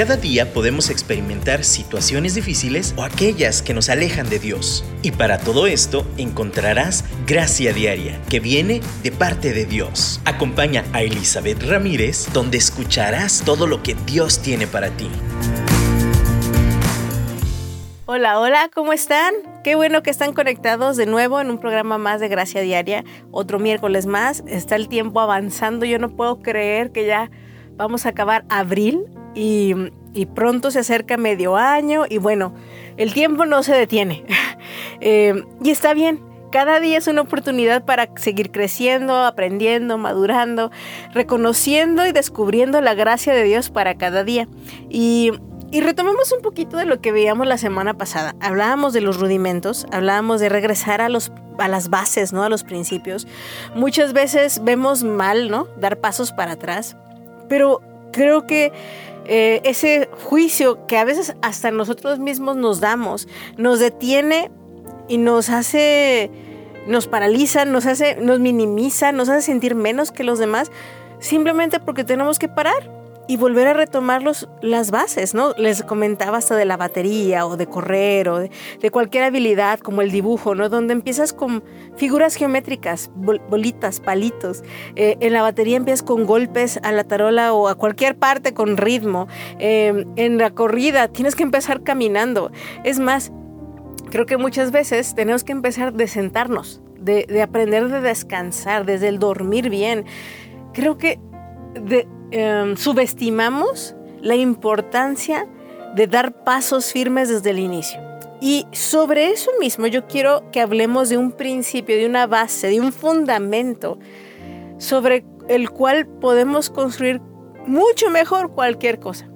Cada día podemos experimentar situaciones difíciles o aquellas que nos alejan de Dios. Y para todo esto encontrarás gracia diaria que viene de parte de Dios. Acompaña a Elizabeth Ramírez donde escucharás todo lo que Dios tiene para ti. Hola, hola, ¿cómo están? Qué bueno que están conectados de nuevo en un programa más de Gracia Diaria, otro miércoles más. Está el tiempo avanzando, yo no puedo creer que ya vamos a acabar abril y, pronto se acerca medio año y bueno, el tiempo no se detiene. Eh, y está bien, cada día es una oportunidad para seguir creciendo, aprendiendo, madurando, reconociendo y descubriendo la gracia de Dios para cada día. Y, y retomemos un poquito de lo que veíamos la semana pasada. Hablábamos de los rudimentos, hablábamos de regresar a, los, a las bases, ¿no? a los principios. Muchas veces vemos mal, ¿no? Dar pasos para atrás, pero creo que eh, ese juicio que a veces hasta nosotros mismos nos damos, nos detiene y nos hace, nos paraliza, nos hace, nos minimiza, nos hace sentir menos que los demás, simplemente porque tenemos que parar y volver a retomar las bases, ¿no? Les comentaba hasta de la batería o de correr o de, cualquier habilidad como el dibujo, ¿no? Donde empiezas con figuras geométricas, bolitas, palitos. Eh, en la batería empiezas con golpes a la tarola o a cualquier parte con ritmo. Em, en la corrida tienes que empezar caminando. Es más, creo que muchas veces tenemos que empezar de sentarnos, de, de aprender de descansar, desde el dormir bien. Creo que de, Em, subestimamos la importancia de dar pasos firmes desde el inicio. Y sobre eso mismo yo quiero que hablemos de un principio, de una base, de un fundamento sobre el cual podemos construir mucho mejor cualquier cosa.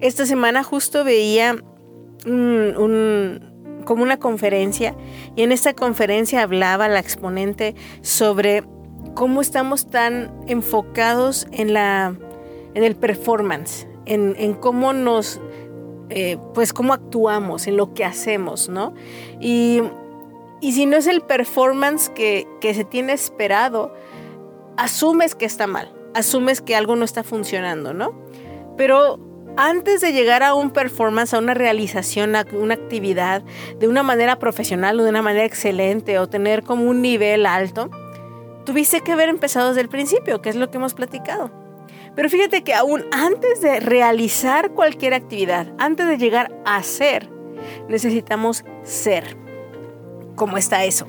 Esta semana justo veía como una conferencia y en esta conferencia hablaba la exponente sobre cómo estamos tan enfocados en, la, en el performance, en, cómo nos, eh, pues cómo actuamos, en lo que hacemos, ¿no? Y, si no es el performance que, que se tiene esperado, asumes que está mal, asumes que algo no está funcionando, ¿no? Pero antes de llegar a un performance, a una realización, a una actividad de una manera profesional o de una manera excelente o tener como un nivel alto, tuviste que haber empezado desde el principio, que es lo que hemos platicado. Pero fíjate que aún antes de realizar cualquier actividad, antes de llegar a ser, necesitamos ser. ¿Cómo está eso?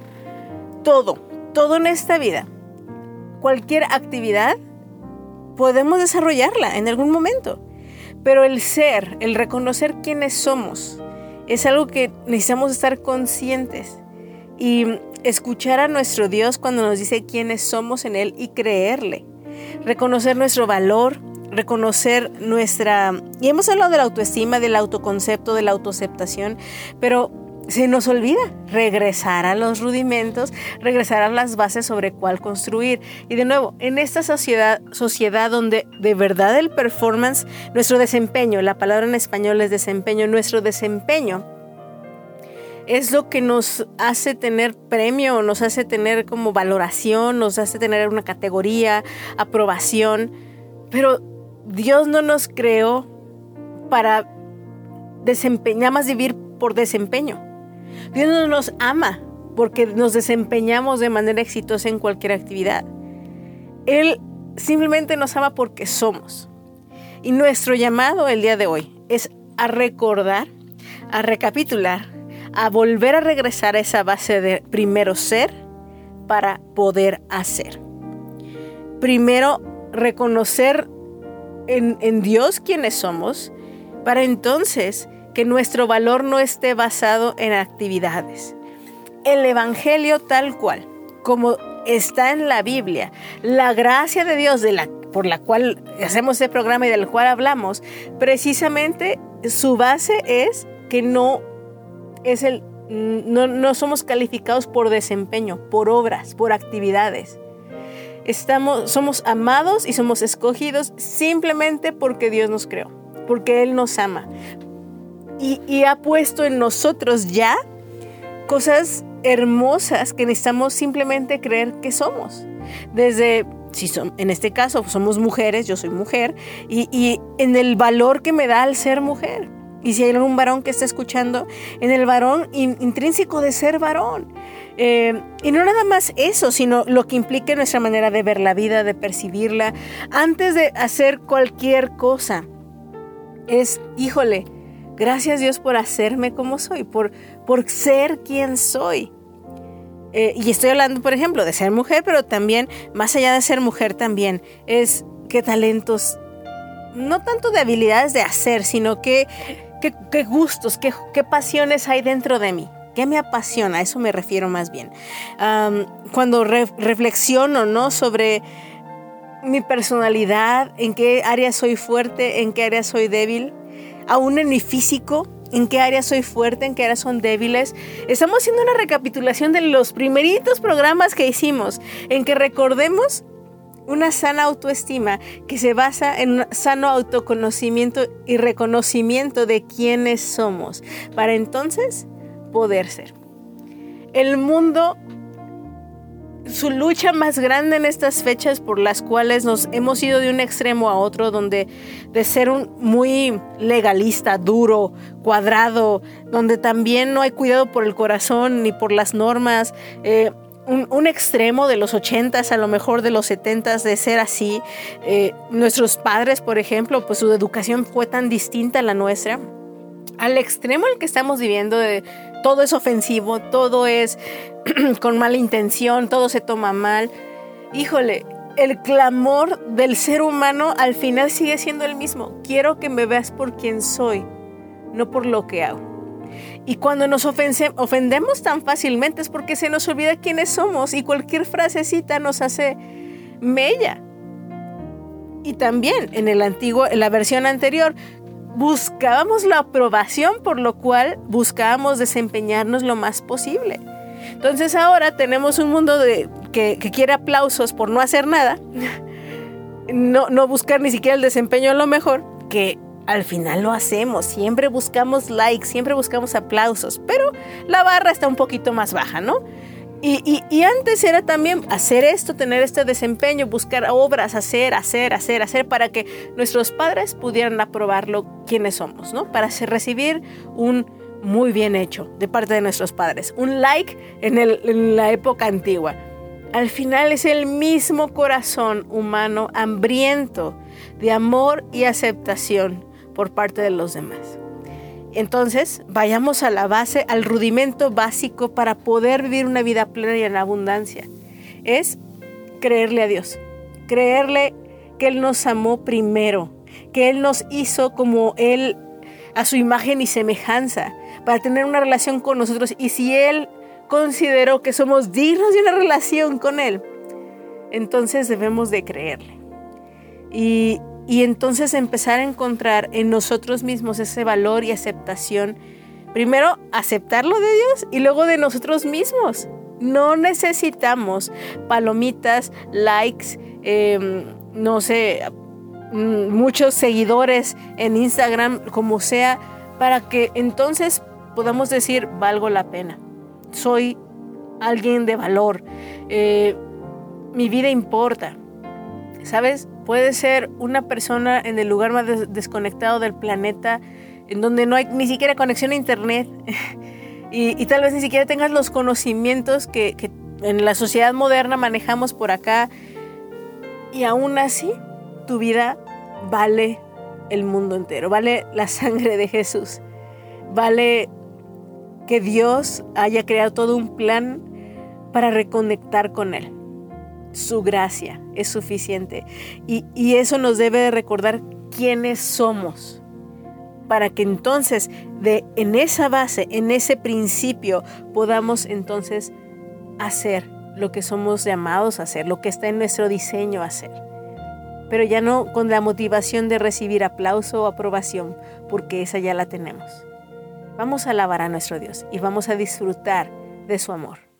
Todo, todo en esta vida, cualquier actividad, podemos desarrollarla en algún momento. Pero el ser, el reconocer quiénes somos, es algo que necesitamos estar conscientes. Y escuchar a nuestro Dios cuando nos dice quiénes somos en Él y creerle. Reconocer nuestro valor, reconocer nuestra... Y hemos hablado de la autoestima, del autoconcepto, de la autoaceptación, pero se nos olvida regresar a los rudimentos, regresar a las bases sobre cuál construir. Y de nuevo, en esta sociedad, sociedad donde de verdad el performance, nuestro desempeño, la palabra en español es desempeño, nuestro desempeño es lo que nos hace tener premio, nos hace tener como valoración, nos hace tener una categoría, aprobación. Pero Dios no nos creó para desempeñar, más vivir por desempeño. Dios no nos ama porque nos desempeñamos de manera exitosa en cualquier actividad. Él simplemente nos ama porque somos. Y nuestro llamado el día de hoy es a recordar, a recapitular a volver a regresar a esa base de primero ser para poder hacer. Primero, reconocer en, Dios quienes somos, para entonces que nuestro valor no esté basado en actividades. El Evangelio tal cual, como está en la Biblia, la gracia de Dios de la, por la cual hacemos este programa y del cual hablamos, precisamente su base es que no es el, no, somos calificados por desempeño, por obras, por actividades. Estamos, somos amados y somos escogidos simplemente porque Dios nos creó, porque Él nos ama. Y, y ha puesto en nosotros ya cosas hermosas que necesitamos simplemente creer que somos. Desde si son, en este caso somos mujeres, yo soy mujer, y, y en el valor que me da al ser mujer. Y si hay algún varón que está escuchando, en el varón intrínseco de ser varón. Eh, y no nada más eso, sino lo que implica nuestra manera de ver la vida, de percibirla, antes de hacer cualquier cosa. Es, híjole, gracias Dios por hacerme como soy, por, por ser quien soy. Eh, y estoy hablando, por ejemplo, de ser mujer, pero también, más allá de ser mujer, también es qué talentos, no tanto de habilidades de hacer, sino que qué, gustos, qué, pasiones hay dentro de mí. ¿Qué me apasiona? A eso me refiero más bien. cuando reflexiono ¿no? sobre mi personalidad, en qué área soy fuerte, en qué área soy débil, aún en mi físico, en qué áreas soy fuerte, en qué áreas son débiles. Estamos haciendo una recapitulación de los primeritos programas que hicimos, en que recordemos una sana autoestima que se basa en un sano autoconocimiento y reconocimiento de quiénes somos, para entonces poder ser. El mundo, su lucha más grande en estas fechas por las cuales nos hemos ido de un extremo a otro, donde de ser un muy legalista, duro, cuadrado, donde también no hay cuidado por el corazón ni por las normas, eh, un, extremo de los 80s, a lo mejor de los 70s, de ser así. Eh, nuestros padres, por ejemplo, pues su educación fue tan distinta a la nuestra. Al extremo el que estamos viviendo, todo es ofensivo, todo es con mala intención, todo se toma mal. Híjole, el clamor del ser humano al final sigue siendo el mismo. Quiero que me veas por quien soy, no por lo que hago. Y cuando nos ofendemos tan fácilmente es porque se nos olvida quiénes somos y cualquier frasecita nos hace mella. Y también en el antiguo, en la versión anterior, buscábamos la aprobación, por lo cual buscábamos desempeñarnos lo más posible. Entonces ahora tenemos un mundo de, que, quiere aplausos por no hacer nada, no, no buscar ni siquiera el desempeño a lo mejor, que al final lo hacemos, siempre buscamos likes, siempre buscamos aplausos, pero la barra está un poquito más baja, ¿no? Y, antes era también hacer esto, tener este desempeño, buscar obras, hacer, hacer, hacer, hacer, para que nuestros padres pudieran aprobarlo quienes somos, ¿no? Para recibir un muy bien hecho de parte de nuestros padres, un like en, en la época antigua. Al final es el mismo corazón humano hambriento de amor y aceptación por parte de los demás. Entonces, vayamos a la base, al rudimento básico para poder vivir una vida plena y en abundancia. Es creerle a Dios, creerle que Él nos amó primero, que Él nos hizo como Él a su imagen y semejanza, para tener una relación con nosotros. Y si Él consideró que somos dignos de una relación con Él, entonces debemos de creerle. Y y entonces empezar a encontrar en nosotros mismos ese valor y aceptación. Primero, aceptarlo de Dios y luego de nosotros mismos. No necesitamos palomitas, likes, em, no sé, mm, muchos seguidores en Instagram, como sea, para que entonces podamos decir, valgo la pena. Soy alguien de valor. Eh, mi vida importa. ¿Sabes? Puede ser una persona en el lugar más desconectado del planeta, en donde no hay ni siquiera conexión a internet, y, tal vez ni siquiera tengas los conocimientos que, que en la sociedad moderna manejamos por acá, y aún así tu vida vale el mundo entero, vale la sangre de Jesús, vale que Dios haya creado todo un plan para reconectar con Él su gracia es suficiente. Y, eso nos debe de recordar quiénes somos. Para que entonces, de, en esa base, en ese principio, podamos entonces hacer lo que somos llamados a hacer, lo que está en nuestro diseño a hacer. Pero ya no con la motivación de recibir aplauso o aprobación, porque esa ya la tenemos. Vamos a alabar a nuestro Dios y vamos a disfrutar de su amor.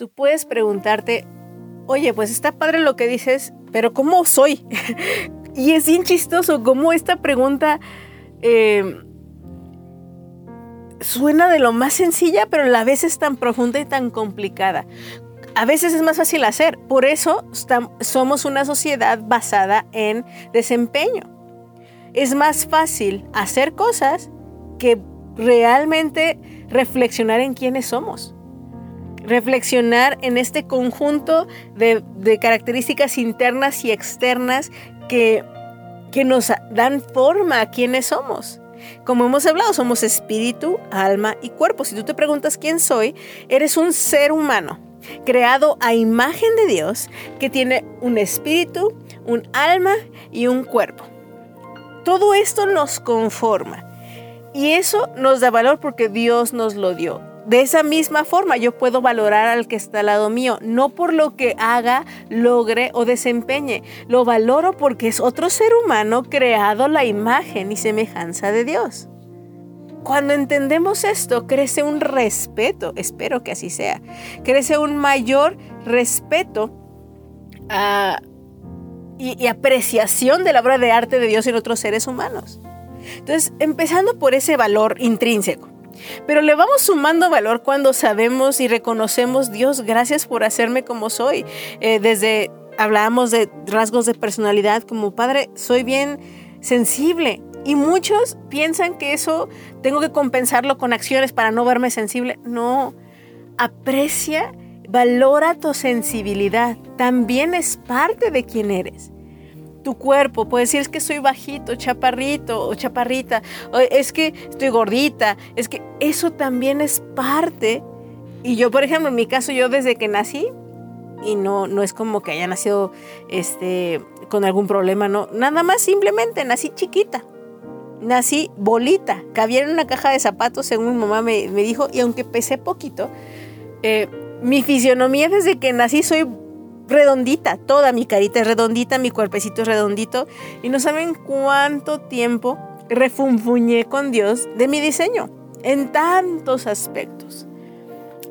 Tú puedes preguntarte, oye, pues está padre lo que dices, pero ¿cómo soy? y es bien chistoso cómo esta pregunta eh, suena de lo más sencilla, pero a la vez es tan profunda y tan complicada. A veces es más fácil hacer, por eso somos una sociedad basada en desempeño. Es más fácil hacer cosas que realmente reflexionar en quiénes somos reflexionar en este conjunto de, características internas y externas que, que nos dan forma a quiénes somos. Como hemos hablado, somos espíritu, alma y cuerpo. Si tú te preguntas quién soy, eres un ser humano creado a imagen de Dios que tiene un espíritu, un alma y un cuerpo. Todo esto nos conforma y eso nos da valor porque Dios nos lo dio. De esa misma forma yo puedo valorar al que está al lado mío, no por lo que haga, logre o desempeñe. Lo valoro porque es otro ser humano creado la imagen y semejanza de Dios. Cuando entendemos esto, crece un respeto, espero que así sea, crece un mayor respeto y, y apreciación de la obra de arte de Dios en otros seres humanos. Entonces, empezando por ese valor intrínseco. Pero le vamos sumando valor cuando sabemos y reconocemos, Dios, gracias por hacerme como soy. Eh, desde hablábamos de rasgos de personalidad como Padre, soy bien sensible. Y muchos piensan que eso tengo que compensarlo con acciones para no verme sensible. No, aprecia, valora tu sensibilidad. También es parte de quien eres tu cuerpo. Puedes decir, es que soy bajito, chaparrito o chaparrita, es que estoy gordita, es que eso también es parte. Y yo, por ejemplo, en mi caso, yo desde que nací, y no, no es como que haya nacido este, con algún problema, no, nada más simplemente nací chiquita. Nací bolita, cabía en una caja de zapatos, según mi mamá me, dijo, y aunque pesé poquito, eh, mi fisionomía desde que nací soy redondita, toda mi carita es redondita, mi cuerpecito es redondito. Y no saben cuánto tiempo refunfuñé con Dios de mi diseño en tantos aspectos.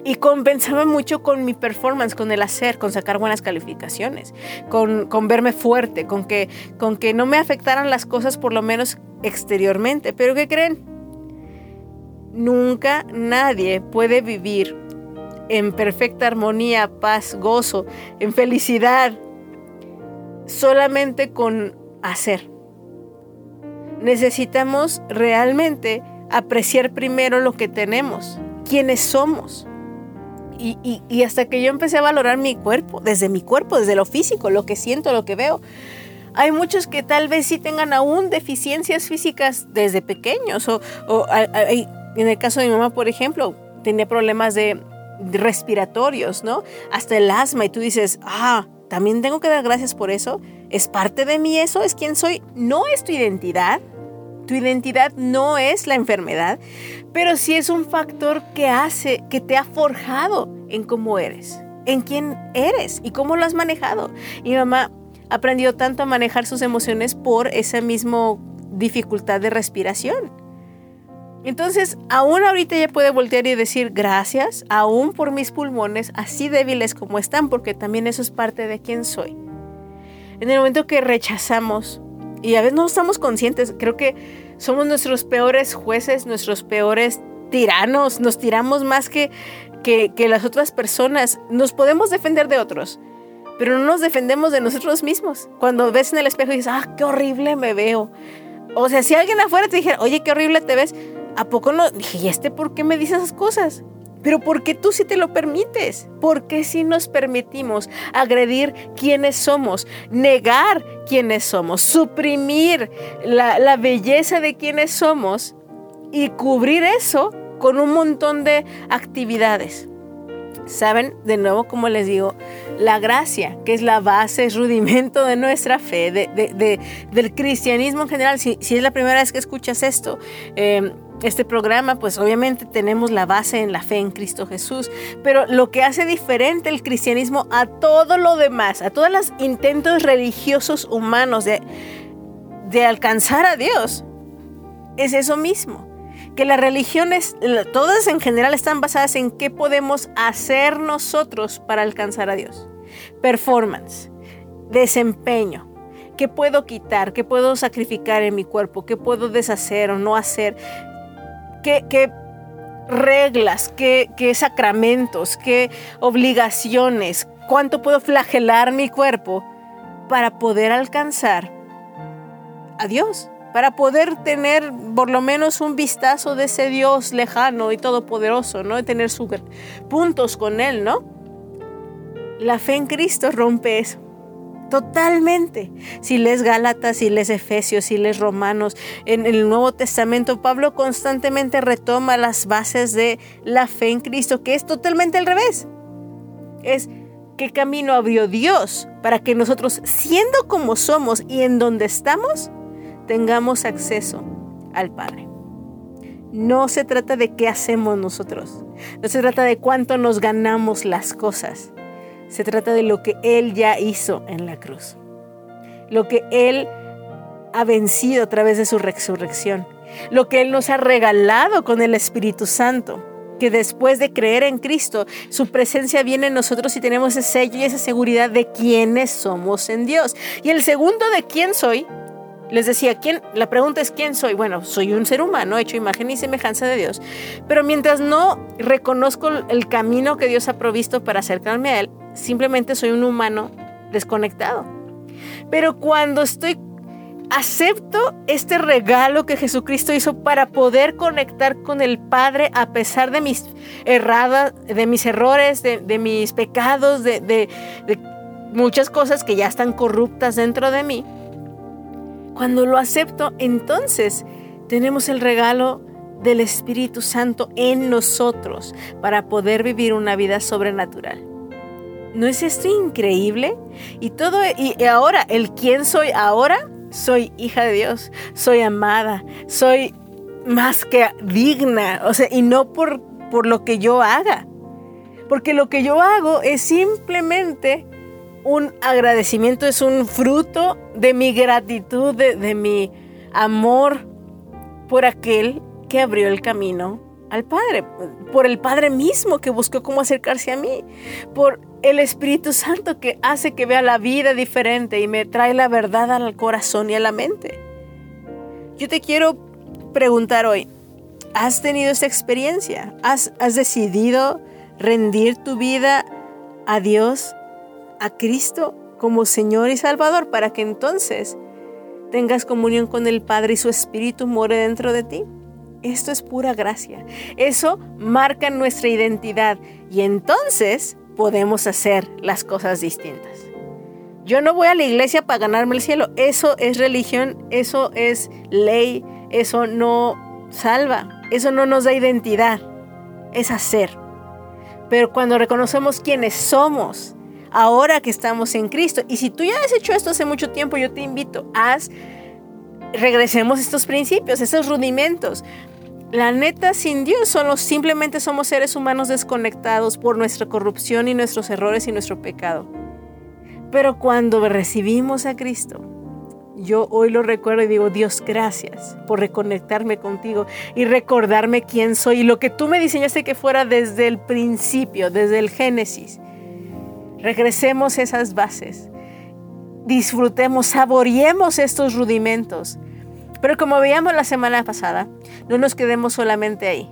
Y compensaba mucho con mi performance, con el hacer, con sacar buenas calificaciones, con, con verme fuerte, con que, con que no me afectaran las cosas por lo menos exteriormente. Pero ¿qué creen? Nunca nadie puede vivir en perfecta armonía, paz, gozo, en felicidad, solamente con hacer. Necesitamos realmente apreciar primero lo que tenemos, quiénes somos. Y, hasta que yo empecé a valorar mi cuerpo, desde mi cuerpo, desde lo físico, lo que siento, lo que veo. Hay muchos que tal vez sí tengan aún deficiencias físicas desde pequeños. O, o en el caso de mi mamá, por ejemplo, tenía problemas de, respiratorios, ¿no? Hasta el asma y tú dices, ah, también tengo que dar gracias por eso. ¿Es parte de mí eso? ¿Es quien soy? No es tu identidad. Tu identidad no es la enfermedad, pero sí es un factor que hace, que te ha forjado en cómo eres, en quién eres y cómo lo has manejado. Y mamá aprendió tanto a manejar sus emociones por esa misma dificultad de respiración. Entonces, aún ahorita ya puede voltear y decir gracias, aún por mis pulmones, así débiles como están, porque también eso es parte de quién soy. En el momento que rechazamos, y a veces no estamos conscientes, creo que somos nuestros peores jueces, nuestros peores tiranos, nos tiramos más que, que, las otras personas, nos podemos defender de otros, pero no nos defendemos de nosotros mismos. Cuando ves en el espejo y dices, ah, qué horrible me veo. O sea, si alguien afuera te dijera, oye, qué horrible te ves, ¿a poco no? Dije, ¿y este por qué me dice esas cosas? Pero ¿por qué tú sí te lo permites? ¿Por qué si nos permitimos agredir quiénes somos, negar quiénes somos, suprimir la, belleza de quiénes somos y cubrir eso con un montón de actividades? Saben, de nuevo, como les digo, la gracia, que es la base, es rudimento de nuestra fe, de, del cristianismo en general. Si, si, es la primera vez que escuchas esto, eh, este programa, pues obviamente tenemos la base en la fe en Cristo Jesús, pero lo que hace diferente el cristianismo a todo lo demás, a todos los intentos religiosos humanos de, de alcanzar a Dios, es eso mismo que las religiones, todas en general, están basadas en qué podemos hacer nosotros para alcanzar a Dios. Performance, desempeño, qué puedo quitar, qué puedo sacrificar en mi cuerpo, qué puedo deshacer o no hacer, qué, reglas, qué, qué sacramentos, qué obligaciones, cuánto puedo flagelar mi cuerpo para poder alcanzar a Dios, para poder tener por lo menos un vistazo de ese Dios lejano y todopoderoso, ¿no? Y tener puntos con Él, ¿no? La fe en Cristo rompe eso. Totalmente. Si lees Gálatas, si lees Efesios, si lees Romanos, en el Nuevo Testamento, Pablo constantemente retoma las bases de la fe en Cristo, que es totalmente al revés. Es qué camino abrió Dios para que nosotros, siendo como somos y en donde estamos, tengamos acceso al Padre. No se trata de qué hacemos nosotros, no se trata de cuánto nos ganamos las cosas, se trata de lo que Él ya hizo en la cruz, lo que Él ha vencido a través de su resurrección, lo que Él nos ha regalado con el Espíritu Santo, que después de creer en Cristo, su presencia viene en nosotros y tenemos ese sello y esa seguridad de quiénes somos en Dios. Y el segundo de quién soy les decía, ¿quién? La pregunta es ¿quién soy? Bueno, soy un ser humano hecho imagen y semejanza de Dios. Pero mientras no reconozco el camino que Dios ha provisto para acercarme a Él, simplemente soy un humano desconectado. Pero cuando estoy acepto este regalo que Jesucristo hizo para poder conectar con el Padre a pesar de mis erradas, de mis errores, de, mis pecados, de muchas cosas que ya están corruptas dentro de mí cuando lo acepto, entonces tenemos el regalo del Espíritu Santo en nosotros para poder vivir una vida sobrenatural. ¿No es esto increíble? Y todo y ahora el quién soy ahora, soy hija de Dios, soy amada, soy más que digna, o sea, y no por por lo que yo haga. Porque lo que yo hago es simplemente un agradecimiento, es un fruto de mi gratitud, de, mi amor por aquel que abrió el camino al Padre, por el Padre mismo que buscó cómo acercarse a mí, por el Espíritu Santo que hace que vea la vida diferente y me trae la verdad al corazón y a la mente. Yo te quiero preguntar hoy, ¿has tenido esta experiencia? ¿Has, has decidido rendir tu vida a Dios a Cristo como Señor y Salvador para que entonces tengas comunión con el Padre y su Espíritu more dentro de ti. Esto es pura gracia. Eso marca nuestra identidad y entonces podemos hacer las cosas distintas. Yo no voy a la iglesia para ganarme el cielo. Eso es religión, eso es ley, eso no salva, eso no nos da identidad. Es hacer. Pero cuando reconocemos quiénes somos, ahora que estamos en Cristo. Y si tú ya has hecho esto hace mucho tiempo, yo te invito, haz, regresemos a estos principios, estos rudimentos. La neta, sin Dios, solo simplemente somos seres humanos desconectados por nuestra corrupción y nuestros errores y nuestro pecado. Pero cuando recibimos a Cristo, yo hoy lo recuerdo y digo, Dios, gracias por reconectarme contigo y recordarme quién soy y lo que tú me diseñaste que fuera desde el principio, desde el Génesis. Regresemos a esas bases. Disfrutemos, saboreemos estos rudimentos. Pero como veíamos la semana pasada, no nos quedemos solamente ahí.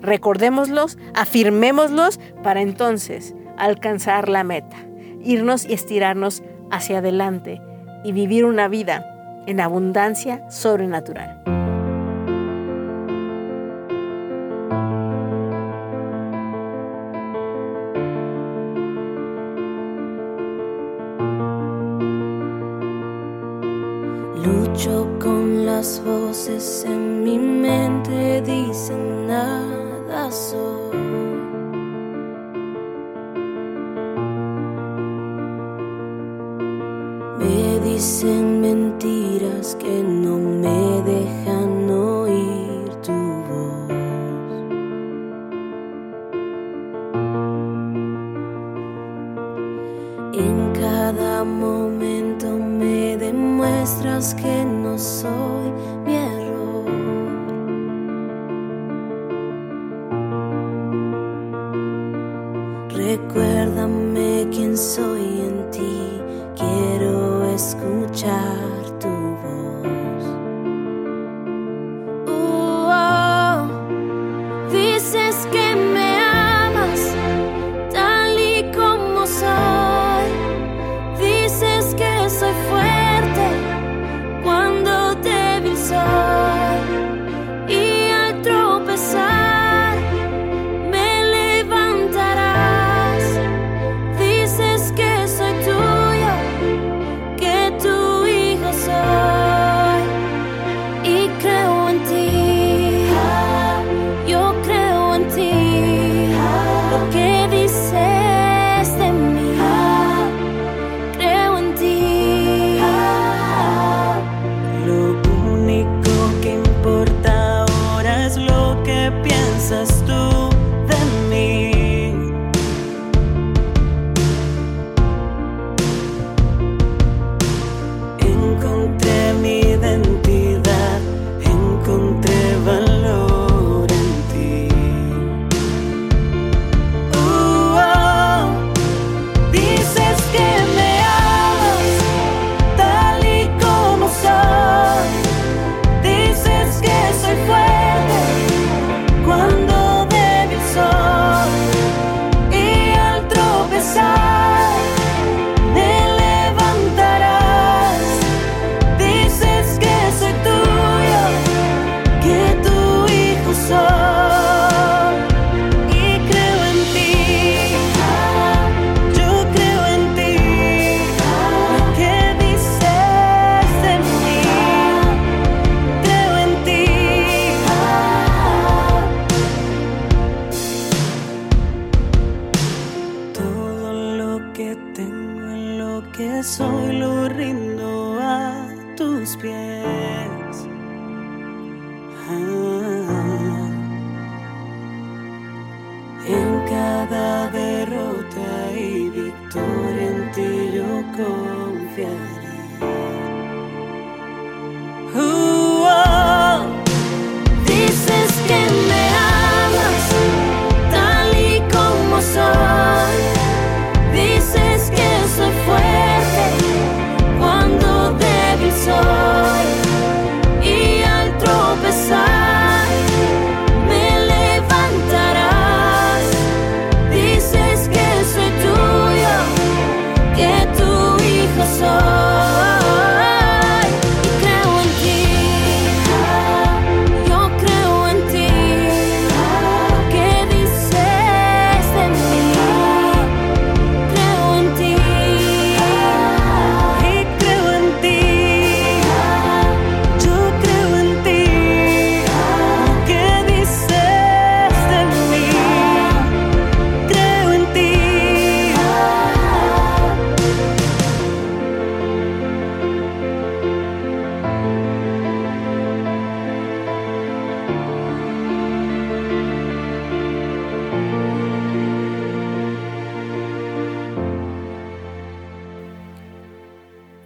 Recordémoslos, afirmémoslos para entonces alcanzar la meta, irnos y estirarnos hacia adelante y vivir una vida en abundancia sobrenatural. Las voces en mi mente dicen nada soy. Me dicen mentiras que no me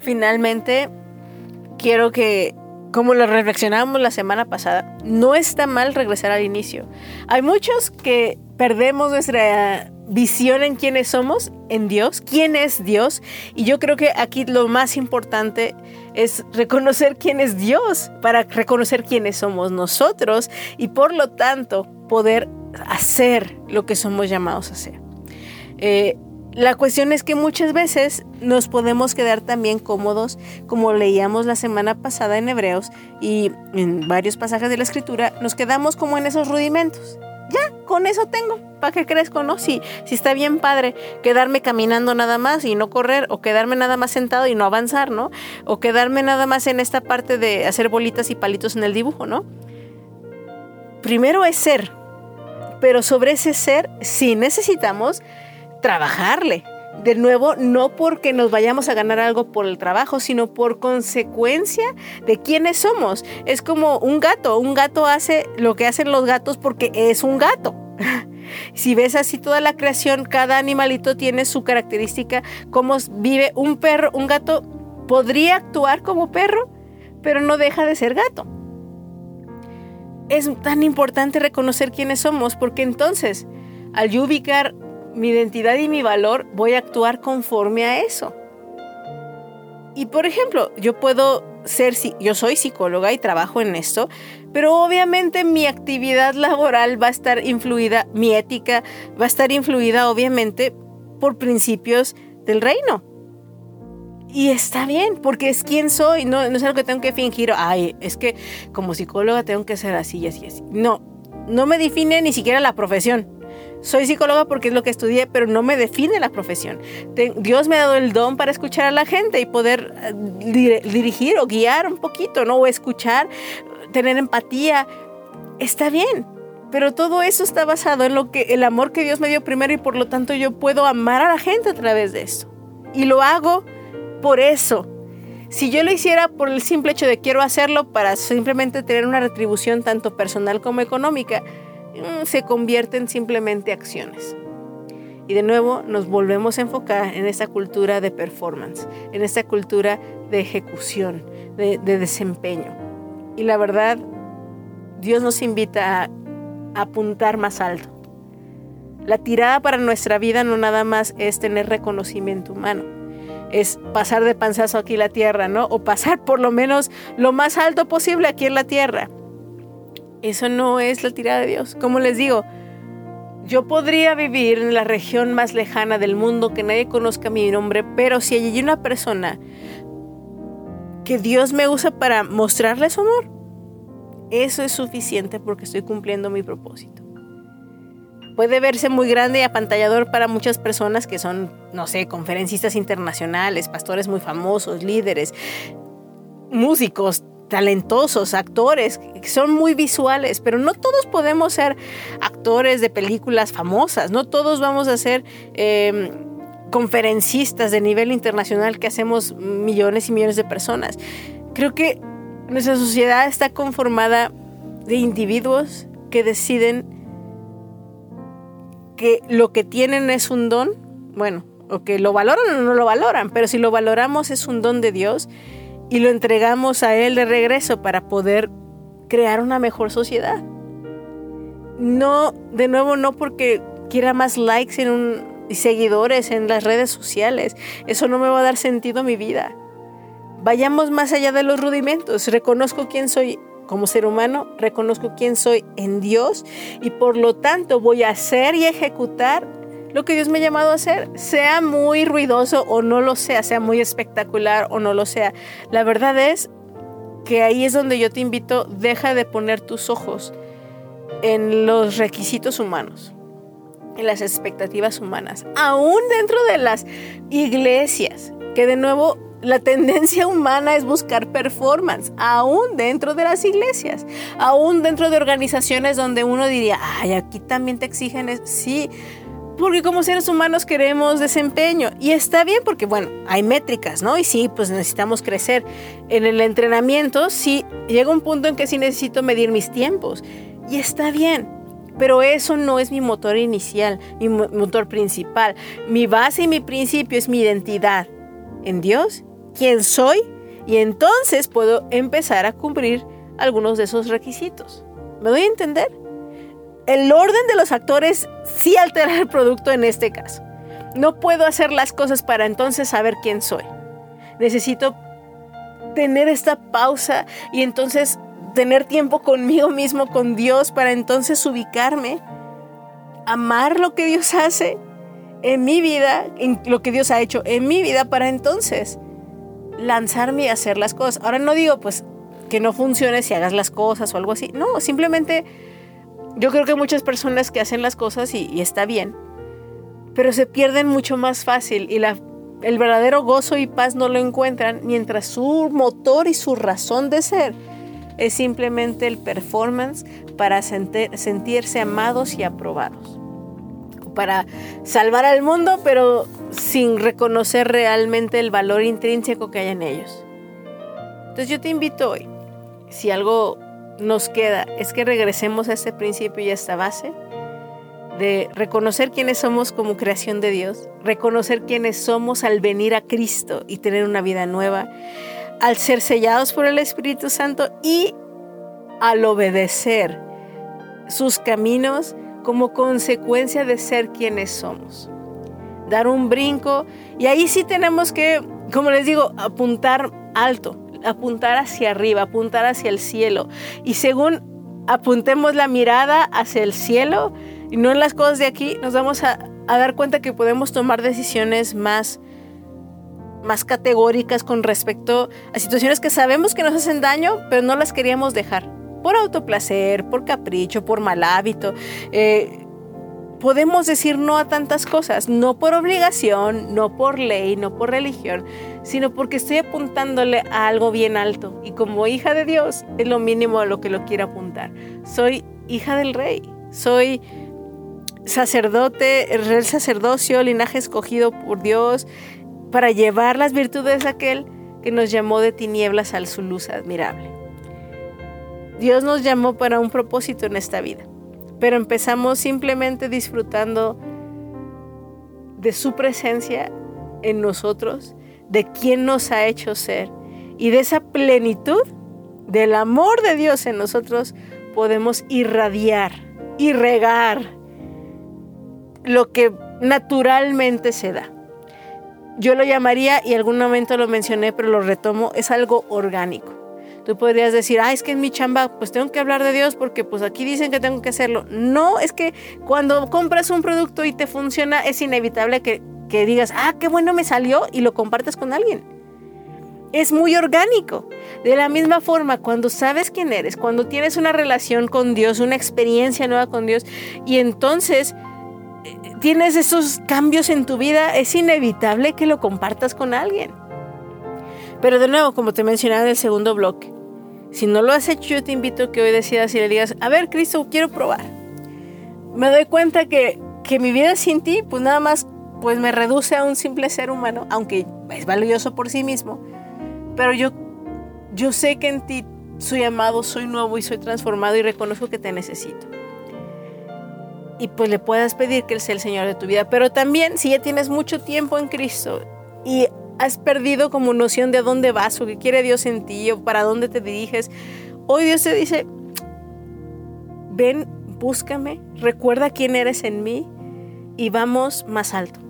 Finalmente, quiero que, como lo reflexionábamos la semana pasada, no está mal regresar al inicio. Hay muchos que perdemos nuestra visión en quiénes somos, en Dios, quién es Dios, y yo creo que aquí lo más importante es reconocer quién es Dios para reconocer quiénes somos nosotros y por lo tanto poder hacer lo que somos llamados a hacer. Eh, la cuestión es que muchas veces nos podemos quedar también cómodos, como leíamos la semana pasada en Hebreos y en varios pasajes de la Escritura, nos quedamos como en esos rudimentos. Ya, con eso tengo. ¿Para qué crezco, no? Si, si está bien padre quedarme caminando nada más y no correr, o quedarme nada más sentado y no avanzar, ¿no? O quedarme nada más en esta parte de hacer bolitas y palitos en el dibujo, ¿no? Primero es ser, pero sobre ese ser sí necesitamos trabajarle. De nuevo, no porque nos vayamos a ganar algo por el trabajo, sino por consecuencia de quiénes somos. Es como un gato. Un gato hace lo que hacen los gatos porque es un gato. Si ves así toda la creación, cada animalito tiene su característica, cómo vive un perro, un gato podría actuar como perro, pero no deja de ser gato. Es tan importante reconocer quiénes somos porque entonces, al yo ubicar mi identidad y mi valor, voy a actuar conforme a eso. Y por ejemplo, yo puedo ser, yo soy psicóloga y trabajo en esto, pero obviamente mi actividad laboral va a estar influida, mi ética va a estar influida obviamente por principios del reino. Y está bien, porque es quien soy, no, no es algo que tengo que fingir, ay, es que como psicóloga tengo que ser así y así y así. No, no me define ni siquiera la profesión. Soy psicóloga porque es lo que estudié, pero no me define la profesión. Dios me ha dado el don para escuchar a la gente y poder eh, dir- dirigir o guiar un poquito, ¿no? O escuchar, tener empatía. Está bien, pero todo eso está basado en lo que el amor que Dios me dio primero y por lo tanto yo puedo amar a la gente a través de esto. Y lo hago por eso. Si yo lo hiciera por el simple hecho de quiero hacerlo para simplemente tener una retribución tanto personal como económica, se convierten simplemente acciones. Y de nuevo nos volvemos a enfocar en esta cultura de performance, en esta cultura de ejecución, de, de desempeño. Y la verdad, Dios nos invita a apuntar más alto. La tirada para nuestra vida no nada más es tener reconocimiento humano, es pasar de panzazo aquí la tierra, ¿no? O pasar por lo menos lo más alto posible aquí en la tierra. Eso no es la tirada de Dios. Como les digo, yo podría vivir en la región más lejana del mundo que nadie conozca mi nombre, pero si hay una persona que Dios me usa para mostrarle su amor, eso es suficiente porque estoy cumpliendo mi propósito. Puede verse muy grande y apantallador para muchas personas que son, no sé, conferencistas internacionales, pastores muy famosos, líderes, músicos talentosos, actores, que son muy visuales, pero no todos podemos ser actores de películas famosas, no todos vamos a ser eh, conferencistas de nivel internacional que hacemos millones y millones de personas. Creo que nuestra sociedad está conformada de individuos que deciden que lo que tienen es un don, bueno, o que lo valoran o no lo valoran, pero si lo valoramos es un don de Dios y lo entregamos a Él de regreso para poder crear una mejor sociedad. No, de nuevo, no porque quiera más likes en y seguidores en las redes sociales. Eso no me va a dar sentido a mi vida. Vayamos más allá de los rudimentos. Reconozco quién soy como ser humano, reconozco quién soy en Dios y por lo tanto voy a hacer y ejecutar lo que Dios me ha llamado a hacer, sea muy ruidoso o no lo sea, sea muy espectacular o no lo sea. La verdad es que ahí es donde yo te invito, deja de poner tus ojos en los requisitos humanos, en las expectativas humanas, aún dentro de las iglesias, que de nuevo la tendencia humana es buscar performance, aún dentro de las iglesias, aún dentro de organizaciones donde uno diría, ay, aquí también te exigen, es-". sí, porque como seres humanos queremos desempeño y está bien porque bueno, hay métricas, ¿no? Y sí, pues necesitamos crecer. En el entrenamiento sí llega un punto en que sí necesito medir mis tiempos y está bien. Pero eso no es mi motor inicial, mi mo- motor principal. Mi base y mi principio es mi identidad en Dios, quién soy, y entonces puedo empezar a cumplir algunos de esos requisitos. ¿Me doy a entender? El orden de los actores sí altera el producto en este caso. No puedo hacer las cosas para entonces saber quién soy. Necesito tener esta pausa y entonces tener tiempo conmigo mismo, con Dios, para entonces ubicarme, amar lo que Dios hace en mi vida, lo que Dios ha hecho en mi vida, para entonces lanzarme a hacer las cosas. Ahora no digo pues que no funcione si hagas las cosas o algo así. No, simplemente yo creo que muchas personas que hacen las cosas y, está bien, pero se pierden mucho más fácil y el verdadero gozo y paz no lo encuentran mientras su motor y su razón de ser es simplemente el performance para sentirse amados y aprobados. Para salvar al mundo, pero sin reconocer realmente el valor intrínseco que hay en ellos. Entonces yo te invito hoy, si algo nos queda, es que regresemos a este principio y a esta base de reconocer quiénes somos como creación de Dios, reconocer quiénes somos al venir a Cristo y tener una vida nueva, al ser sellados por el Espíritu Santo y al obedecer sus caminos como consecuencia de ser quienes somos. Dar un brinco y ahí sí tenemos que como les digo, apuntar alto, apuntar hacia arriba, apuntar hacia el cielo. Y según apuntemos la mirada hacia el cielo y no en las cosas de aquí, nos vamos a, dar cuenta que podemos tomar decisiones más más categóricas con respecto a situaciones que sabemos que nos hacen daño, pero no las queríamos dejar. Por autoplacer, por capricho, por mal hábito. Eh, podemos decir no a tantas cosas, no por obligación, no por ley, no por religión, sino porque estoy apuntándole a algo bien alto. Y como hija de Dios, es lo mínimo a lo que lo quiero apuntar. Soy hija del rey, soy sacerdote, el sacerdocio, linaje escogido por Dios, para llevar las virtudes de aquel que nos llamó de tinieblas a su luz admirable. Dios nos llamó para un propósito en esta vida, pero empezamos simplemente disfrutando de su presencia en nosotros, de quien nos ha hecho ser y de esa plenitud del amor de Dios en nosotros podemos irradiar y regar lo que naturalmente se da yo lo llamaría, y algún momento lo mencioné, pero lo retomo, es algo orgánico. Tú podrías decir, ah, es que en mi chamba, pues tengo que hablar de Dios porque pues aquí dicen que tengo que hacerlo. No, es que cuando compras un producto y te funciona, es inevitable que, que digas, ah, qué bueno me salió y lo compartes con alguien. Es muy orgánico. De la misma forma, cuando sabes quién eres, cuando tienes una relación con Dios, una experiencia nueva con Dios, y entonces tienes esos cambios en tu vida, es inevitable que lo compartas con alguien. Pero de nuevo, como te mencionaba en el segundo bloque, si no lo has hecho, yo te invito a que hoy decidas y le digas, a ver, Cristo, quiero probar. Me doy cuenta que, que mi vida sin ti, pues nada más, pues me reduce a un simple ser humano, aunque es valioso por sí mismo. Pero yo, yo sé que en ti soy amado, soy nuevo y soy transformado y reconozco que te necesito y pues le puedas pedir que Él sea el Señor de tu vida. Pero también si ya tienes mucho tiempo en Cristo y has perdido como noción de a dónde vas o qué quiere Dios en ti o para dónde te diriges, hoy Dios te dice, ven, búscame, recuerda quién eres en mí y vamos más alto,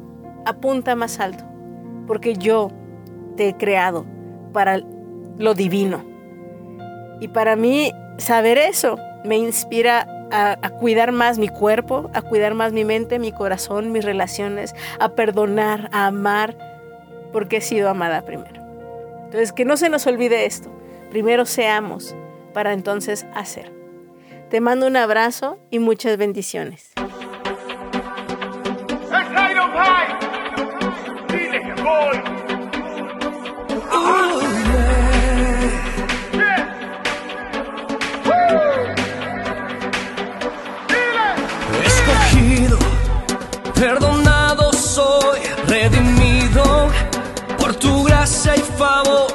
apunta más alto, porque yo te he creado para lo divino. Y para mí saber eso me inspira a, cuidar más mi cuerpo, a cuidar más mi mente, mi corazón, mis relaciones, a perdonar, a amar, porque he sido amada primero. Entonces, que no se nos olvide esto. Primero seamos para entonces hacer. Te mando un abrazo y muchas bendiciones. Favor,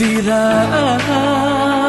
identidad.